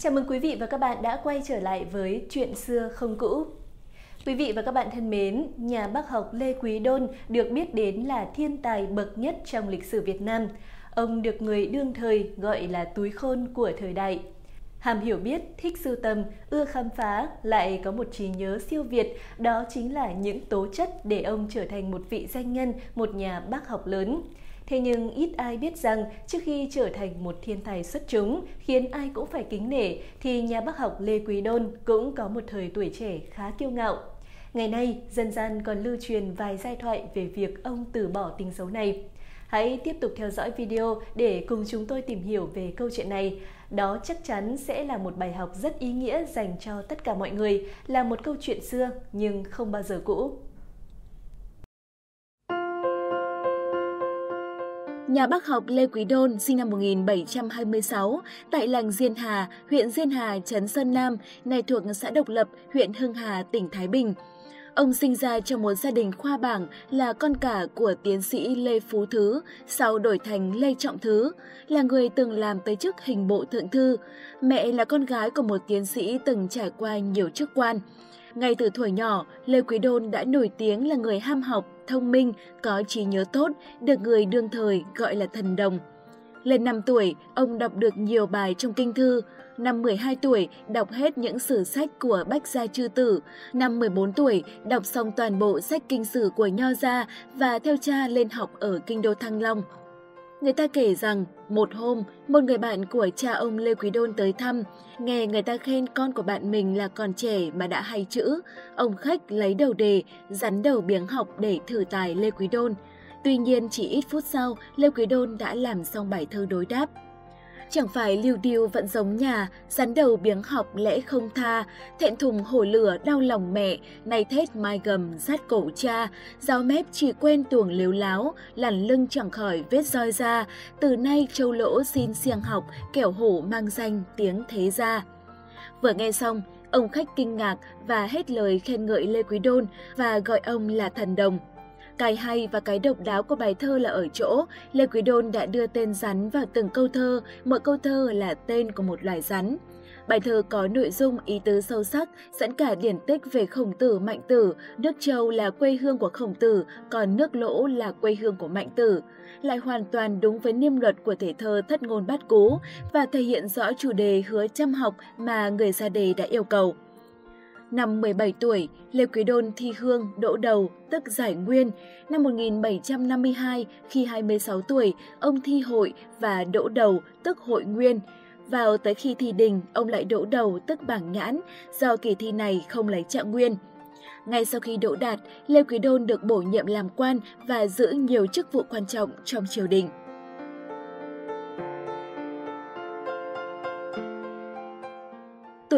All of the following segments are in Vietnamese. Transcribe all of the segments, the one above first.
Chào mừng quý vị và các bạn đã quay trở lại với Chuyện xưa không cũ. Quý vị và các bạn thân mến, nhà bác học Lê Quý Đôn được biết đến là thiên tài bậc nhất trong lịch sử Việt Nam. Ông được người đương thời gọi là túi khôn của thời đại. Hàm hiểu biết, thích sưu tầm, ưa khám phá, lại có một trí nhớ siêu việt, đó chính là những tố chất để ông trở thành một vị danh nhân, một nhà bác học lớn. Thế nhưng ít ai biết rằng trước khi trở thành một thiên tài xuất chúng khiến ai cũng phải kính nể thì nhà bác học Lê Quý Đôn cũng có một thời tuổi trẻ khá kiêu ngạo. Ngày nay, dân gian còn lưu truyền vài giai thoại về việc ông từ bỏ tình xấu này. Hãy tiếp tục theo dõi video để cùng chúng tôi tìm hiểu về câu chuyện này. Đó chắc chắn sẽ là một bài học rất ý nghĩa dành cho tất cả mọi người, là một câu chuyện xưa nhưng không bao giờ cũ. Nhà bác học Lê Quý Đôn sinh năm 1726 tại làng Diên Hà, huyện Diên Hà, Trấn Sơn Nam, nay thuộc xã Độc Lập, huyện Hưng Hà, tỉnh Thái Bình. Ông sinh ra trong một gia đình khoa bảng là con cả của tiến sĩ Lê Phú Thứ, sau đổi thành Lê Trọng Thứ, là người từng làm tới chức hình bộ thượng thư. Mẹ là con gái của một tiến sĩ từng trải qua nhiều chức quan. Ngay từ tuổi nhỏ, Lê Quý Đôn đã nổi tiếng là người ham học, thông minh, có trí nhớ tốt, được người đương thời gọi là thần đồng. Lên 5 tuổi, ông đọc được nhiều bài trong kinh thư. Năm 12 tuổi, đọc hết những sử sách của Bách Gia Chư Tử. Năm 14 tuổi, đọc xong toàn bộ sách kinh sử của Nho Gia và theo cha lên học ở Kinh Đô Thăng Long. Người ta kể rằng, một hôm, một người bạn của cha ông Lê Quý Đôn tới thăm, nghe người ta khen con của bạn mình là còn trẻ mà đã hay chữ. Ông khách lấy đầu đề, rắn đầu biếng học để thử tài Lê Quý Đôn. Tuy nhiên, chỉ ít phút sau, Lê Quý Đôn đã làm xong bài thơ đối đáp. Chẳng phải liều điêu vẫn giống nhà, rắn đầu biếng học lẽ không tha, thẹn thùng hổ lửa đau lòng mẹ, nay thết mai gầm rát cổ cha, giáo mép chỉ quên tuồng liếu láo, lằn lưng chẳng khỏi vết roi ra, từ nay châu lỗ xin siêng học, kẻo hổ mang danh tiếng thế gia. Vừa nghe xong, ông khách kinh ngạc và hết lời khen ngợi Lê Quý Đôn và gọi ông là thần đồng. Cái hay và cái độc đáo của bài thơ là ở chỗ, Lê Quý Đôn đã đưa tên rắn vào từng câu thơ, mỗi câu thơ là tên của một loài rắn. Bài thơ có nội dung ý tứ sâu sắc, dẫn cả điển tích về khổng tử mạnh tử, nước châu là quê hương của khổng tử, còn nước lỗ là quê hương của mạnh tử. Lại hoàn toàn đúng với niêm luật của thể thơ thất ngôn bát cú và thể hiện rõ chủ đề hứa chăm học mà người ra đề đã yêu cầu. Năm 17 tuổi, Lê Quý Đôn thi hương đỗ đầu, tức giải nguyên. Năm 1752, khi 26 tuổi, ông thi hội và đỗ đầu, tức hội nguyên. Vào tới khi thi đình, ông lại đỗ đầu, tức bảng nhãn, do kỳ thi này không lấy trạng nguyên. Ngay sau khi đỗ đạt, Lê Quý Đôn được bổ nhiệm làm quan và giữ nhiều chức vụ quan trọng trong triều đình.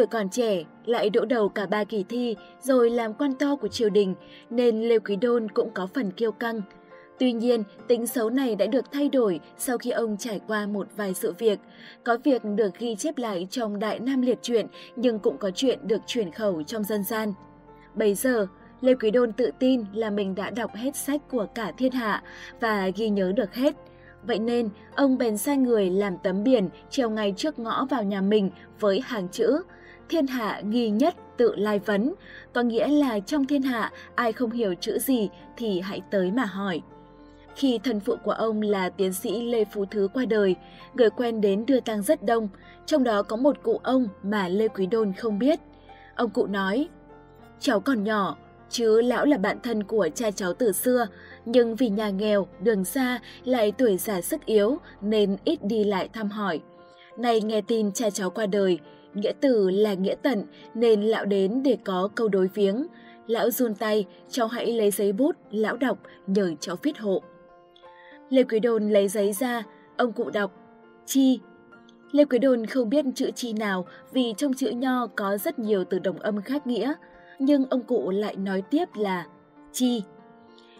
Tuổi còn trẻ, lại đỗ đầu cả ba kỳ thi, rồi làm quan to của triều đình, nên Lê Quý Đôn cũng có phần kiêu căng. Tuy nhiên, tính xấu này đã được thay đổi sau khi ông trải qua một vài sự việc. Có việc được ghi chép lại trong Đại Nam Liệt truyện, nhưng cũng có chuyện được chuyển khẩu trong dân gian. Bây giờ, Lê Quý Đôn tự tin là mình đã đọc hết sách của cả thiên hạ và ghi nhớ được hết. Vậy nên, ông bèn sai người làm tấm biển treo ngay trước ngõ vào nhà mình với hàng chữ thiên hạ nghi nhất tự lai vấn, có nghĩa là trong thiên hạ ai không hiểu chữ gì thì hãy tới mà hỏi. Khi thần phụ của ông là tiến sĩ Lê Phú Thứ qua đời, người quen đến đưa tang rất đông, trong đó có một cụ ông mà Lê Quý Đôn không biết. Ông cụ nói, cháu còn nhỏ, chứ lão là bạn thân của cha cháu từ xưa, nhưng vì nhà nghèo, đường xa, lại tuổi già sức yếu nên ít đi lại thăm hỏi. Này nghe tin cha cháu qua đời, Nghĩa tử là nghĩa tận nên lão đến để có câu đối viếng. Lão run tay, cháu hãy lấy giấy bút, lão đọc, nhờ cháu viết hộ. Lê Quý Đôn lấy giấy ra, ông cụ đọc, chi. Lê Quý Đôn không biết chữ chi nào vì trong chữ nho có rất nhiều từ đồng âm khác nghĩa, nhưng ông cụ lại nói tiếp là chi.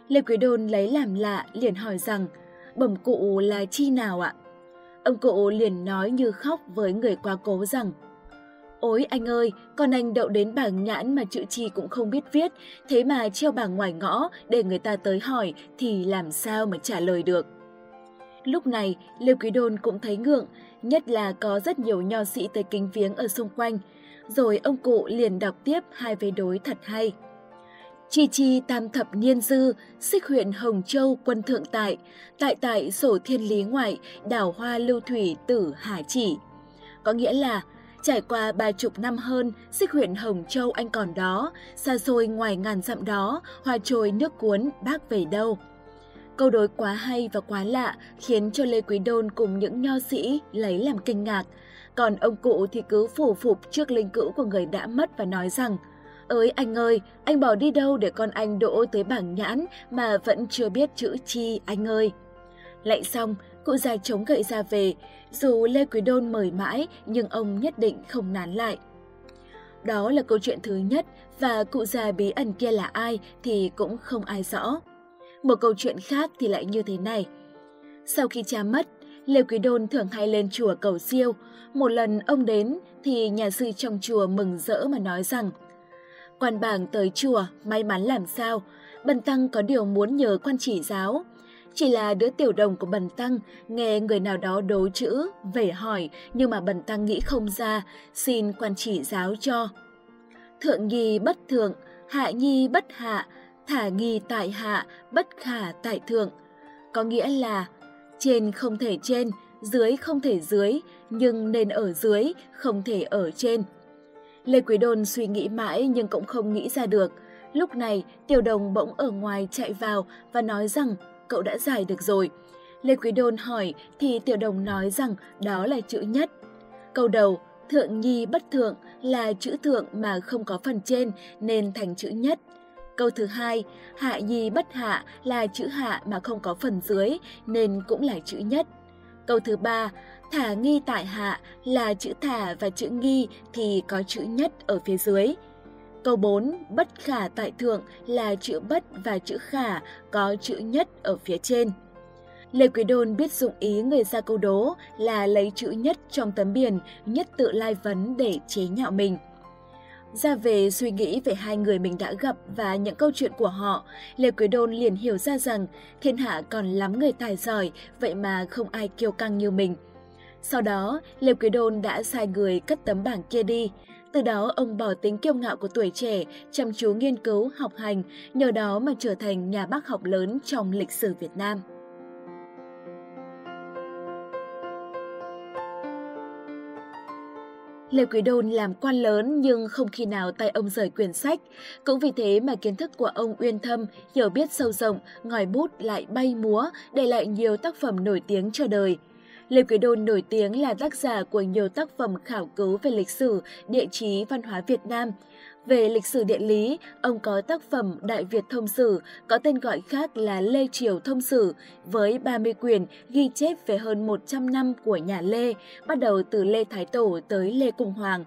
Lê Quý Đôn lấy làm lạ liền hỏi rằng, bẩm cụ là chi nào ạ? Ông cụ liền nói như khóc với người quá cố rằng, Ôi anh ơi, con anh đậu đến bảng nhãn mà chữ chi cũng không biết viết, thế mà treo bảng ngoài ngõ để người ta tới hỏi thì làm sao mà trả lời được. Lúc này, Lưu Quý Đôn cũng thấy ngượng, nhất là có rất nhiều nho sĩ tới kính viếng ở xung quanh. Rồi ông cụ liền đọc tiếp hai vế đối thật hay. Chi chi tam thập niên dư, xích huyện Hồng Châu quân thượng tại, tại tại sổ thiên lý ngoại, đảo hoa lưu thủy tử Hà Chỉ. Có nghĩa là, trải qua ba chục năm hơn, xích huyện Hồng Châu anh còn đó, xa xôi ngoài ngàn dặm đó, hoa trôi nước cuốn, bác về đâu. Câu đối quá hay và quá lạ khiến cho Lê Quý Đôn cùng những nho sĩ lấy làm kinh ngạc. Còn ông cụ thì cứ phủ phục trước linh cữu của người đã mất và nói rằng Ơi anh ơi, anh bỏ đi đâu để con anh đỗ tới bảng nhãn mà vẫn chưa biết chữ chi anh ơi. Lại xong, cụ già chống gậy ra về, dù Lê Quý Đôn mời mãi nhưng ông nhất định không nán lại. Đó là câu chuyện thứ nhất và cụ già bí ẩn kia là ai thì cũng không ai rõ. Một câu chuyện khác thì lại như thế này. Sau khi cha mất, Lê Quý Đôn thường hay lên chùa cầu siêu. Một lần ông đến thì nhà sư trong chùa mừng rỡ mà nói rằng Quan bảng tới chùa, may mắn làm sao, Bần Tăng có điều muốn nhờ quan chỉ giáo. Chỉ là đứa tiểu đồng của Bần Tăng nghe người nào đó đố chữ, về hỏi nhưng mà Bần Tăng nghĩ không ra, xin quan chỉ giáo cho. Thượng nghi bất thượng, hạ nhi bất hạ, thả nghi tại hạ, bất khả tại thượng. Có nghĩa là trên không thể trên, dưới không thể dưới, nhưng nên ở dưới, không thể ở trên. Lê Quý Đôn suy nghĩ mãi nhưng cũng không nghĩ ra được. Lúc này, Tiểu Đồng bỗng ở ngoài chạy vào và nói rằng cậu đã giải được rồi. Lê Quý Đôn hỏi thì Tiểu Đồng nói rằng đó là chữ nhất. Câu đầu, thượng nhi bất thượng là chữ thượng mà không có phần trên nên thành chữ nhất. Câu thứ hai, hạ nhi bất hạ là chữ hạ mà không có phần dưới nên cũng là chữ nhất. Câu thứ ba, thả nghi tại hạ là chữ thả và chữ nghi thì có chữ nhất ở phía dưới. Câu 4, bất khả tại thượng là chữ bất và chữ khả có chữ nhất ở phía trên. Lê Quý Đôn biết dụng ý người ra câu đố là lấy chữ nhất trong tấm biển, nhất tự lai vấn để chế nhạo mình. Ra về suy nghĩ về hai người mình đã gặp và những câu chuyện của họ, Lê Quý Đôn liền hiểu ra rằng thiên hạ còn lắm người tài giỏi, vậy mà không ai kiêu căng như mình. Sau đó, Lê Quý Đôn đã sai người cất tấm bảng kia đi. Từ đó ông bỏ tính kiêu ngạo của tuổi trẻ, chăm chú nghiên cứu, học hành, nhờ đó mà trở thành nhà bác học lớn trong lịch sử Việt Nam. Lê Quý Đôn làm quan lớn nhưng không khi nào tay ông rời quyển sách. Cũng vì thế mà kiến thức của ông uyên thâm, hiểu biết sâu rộng, ngòi bút lại bay múa, để lại nhiều tác phẩm nổi tiếng cho đời. Lê Quý Đôn nổi tiếng là tác giả của nhiều tác phẩm khảo cứu về lịch sử, địa chí văn hóa Việt Nam. Về lịch sử địa lý, ông có tác phẩm Đại Việt Thông Sử, có tên gọi khác là Lê Triều Thông Sử, với 30 quyển ghi chép về hơn 100 năm của nhà Lê, bắt đầu từ Lê Thái Tổ tới Lê Cung Hoàng.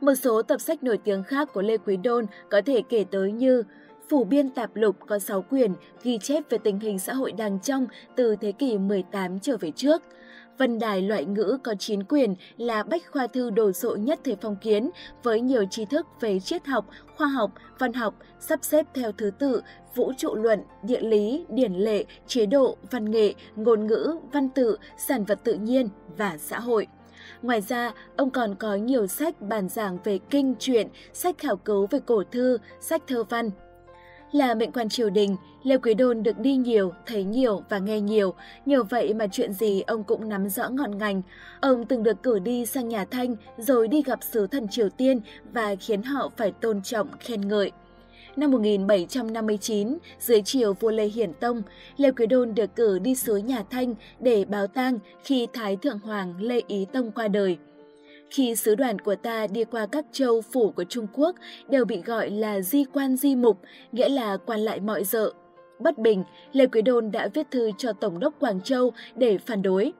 Một số tập sách nổi tiếng khác của Lê Quý Đôn có thể kể tới như Phủ biên tạp lục có 6 quyển ghi chép về tình hình xã hội đàng trong từ thế kỷ 18 trở về trước – Vân đài loại ngữ có chín quyền là bách khoa thư đồ sộ nhất thời phong kiến với nhiều tri thức về triết học, khoa học, văn học, sắp xếp theo thứ tự, vũ trụ luận, địa lý, điển lệ, chế độ, văn nghệ, ngôn ngữ, văn tự, sản vật tự nhiên và xã hội. Ngoài ra, ông còn có nhiều sách bàn giảng về kinh truyện, sách khảo cứu về cổ thư, sách thơ văn, là mệnh quan triều đình, Lê Quý Đôn được đi nhiều, thấy nhiều và nghe nhiều, nhờ vậy mà chuyện gì ông cũng nắm rõ ngọn ngành. Ông từng được cử đi sang nhà Thanh rồi đi gặp sứ thần Triều Tiên và khiến họ phải tôn trọng, khen ngợi. Năm 1759, dưới triều vua Lê Hiển Tông, Lê Quý Đôn được cử đi sứ nhà Thanh để báo tang khi Thái Thượng Hoàng Lê Ý Tông qua đời khi sứ đoàn của ta đi qua các châu phủ của Trung Quốc đều bị gọi là di quan di mục, nghĩa là quan lại mọi dợ. Bất bình, Lê Quý Đôn đã viết thư cho Tổng đốc Quảng Châu để phản đối.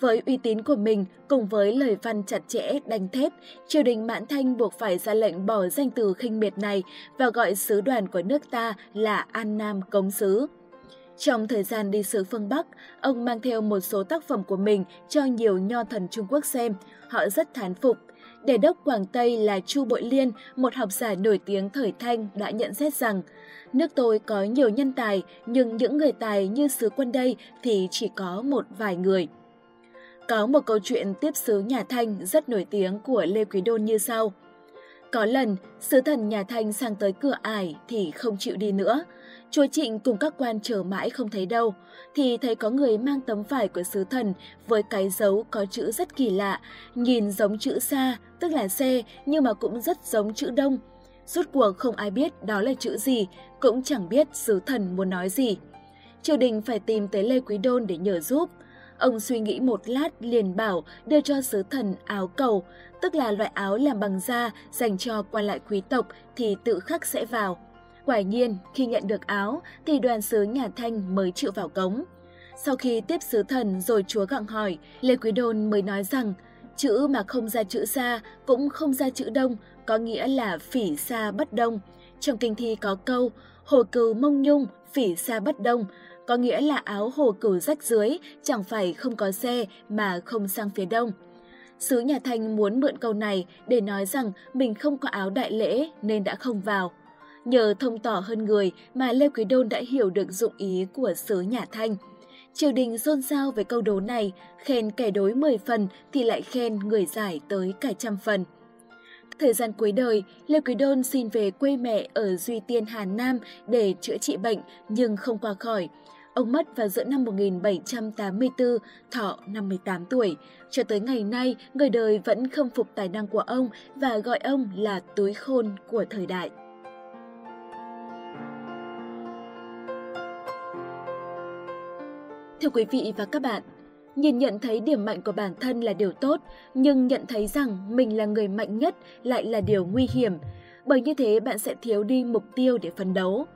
Với uy tín của mình, cùng với lời văn chặt chẽ, đánh thép, triều đình Mãn Thanh buộc phải ra lệnh bỏ danh từ khinh miệt này và gọi sứ đoàn của nước ta là An Nam Cống Sứ. Trong thời gian đi sứ phương Bắc, ông mang theo một số tác phẩm của mình cho nhiều nho thần Trung Quốc xem. Họ rất thán phục. Đề đốc Quảng Tây là Chu Bội Liên, một học giả nổi tiếng thời Thanh đã nhận xét rằng nước tôi có nhiều nhân tài nhưng những người tài như sứ quân đây thì chỉ có một vài người. Có một câu chuyện tiếp sứ nhà Thanh rất nổi tiếng của Lê Quý Đôn như sau. Có lần, sứ thần nhà Thanh sang tới cửa ải thì không chịu đi nữa. Chúa Trịnh cùng các quan chờ mãi không thấy đâu, thì thấy có người mang tấm vải của sứ thần với cái dấu có chữ rất kỳ lạ, nhìn giống chữ xa, tức là xe, nhưng mà cũng rất giống chữ đông. Rốt cuộc không ai biết đó là chữ gì, cũng chẳng biết sứ thần muốn nói gì. Triều đình phải tìm tới Lê Quý Đôn để nhờ giúp. Ông suy nghĩ một lát liền bảo đưa cho sứ thần áo cầu, tức là loại áo làm bằng da dành cho quan lại quý tộc thì tự khắc sẽ vào. Quả nhiên, khi nhận được áo thì đoàn sứ nhà Thanh mới chịu vào cống. Sau khi tiếp sứ thần rồi chúa gặng hỏi, Lê Quý Đôn mới nói rằng chữ mà không ra chữ xa cũng không ra chữ đông, có nghĩa là phỉ xa bất đông. Trong kinh thi có câu, hồ cừu mông nhung, phỉ xa bất đông, có nghĩa là áo hồ cừu rách dưới, chẳng phải không có xe mà không sang phía đông. Sứ nhà Thanh muốn mượn câu này để nói rằng mình không có áo đại lễ nên đã không vào. Nhờ thông tỏ hơn người mà Lê Quý Đôn đã hiểu được dụng ý của sứ nhà Thanh. Triều đình xôn xao về câu đố này, khen kẻ đối 10 phần thì lại khen người giải tới cả trăm phần. Thời gian cuối đời, Lê Quý Đôn xin về quê mẹ ở Duy Tiên Hà Nam để chữa trị bệnh nhưng không qua khỏi. Ông mất vào giữa năm 1784, thọ 58 tuổi. Cho tới ngày nay, người đời vẫn khâm phục tài năng của ông và gọi ông là túi khôn của thời đại. Thưa quý vị và các bạn, nhìn nhận thấy điểm mạnh của bản thân là điều tốt, nhưng nhận thấy rằng mình là người mạnh nhất lại là điều nguy hiểm, bởi như thế bạn sẽ thiếu đi mục tiêu để phấn đấu.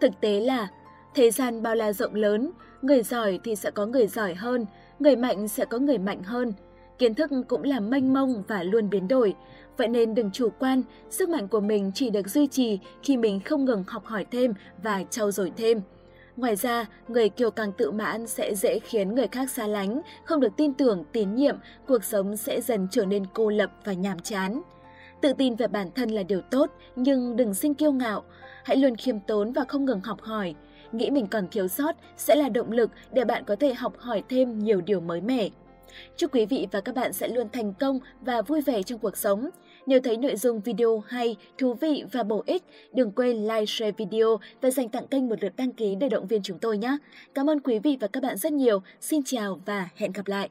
Thực tế là, thế gian bao la rộng lớn, người giỏi thì sẽ có người giỏi hơn, người mạnh sẽ có người mạnh hơn. Kiến thức cũng là mênh mông và luôn biến đổi, vậy nên đừng chủ quan, sức mạnh của mình chỉ được duy trì khi mình không ngừng học hỏi thêm và trau dồi thêm. Ngoài ra, người kiêu căng tự mãn sẽ dễ khiến người khác xa lánh, không được tin tưởng, tín nhiệm, cuộc sống sẽ dần trở nên cô lập và nhàm chán. Tự tin về bản thân là điều tốt, nhưng đừng sinh kiêu ngạo. Hãy luôn khiêm tốn và không ngừng học hỏi. Nghĩ mình còn thiếu sót sẽ là động lực để bạn có thể học hỏi thêm nhiều điều mới mẻ. Chúc quý vị và các bạn sẽ luôn thành công và vui vẻ trong cuộc sống. Nếu thấy nội dung video hay, thú vị và bổ ích, đừng quên like, share video và dành tặng kênh một lượt đăng ký để động viên chúng tôi nhé. Cảm ơn quý vị và các bạn rất nhiều. Xin chào và hẹn gặp lại.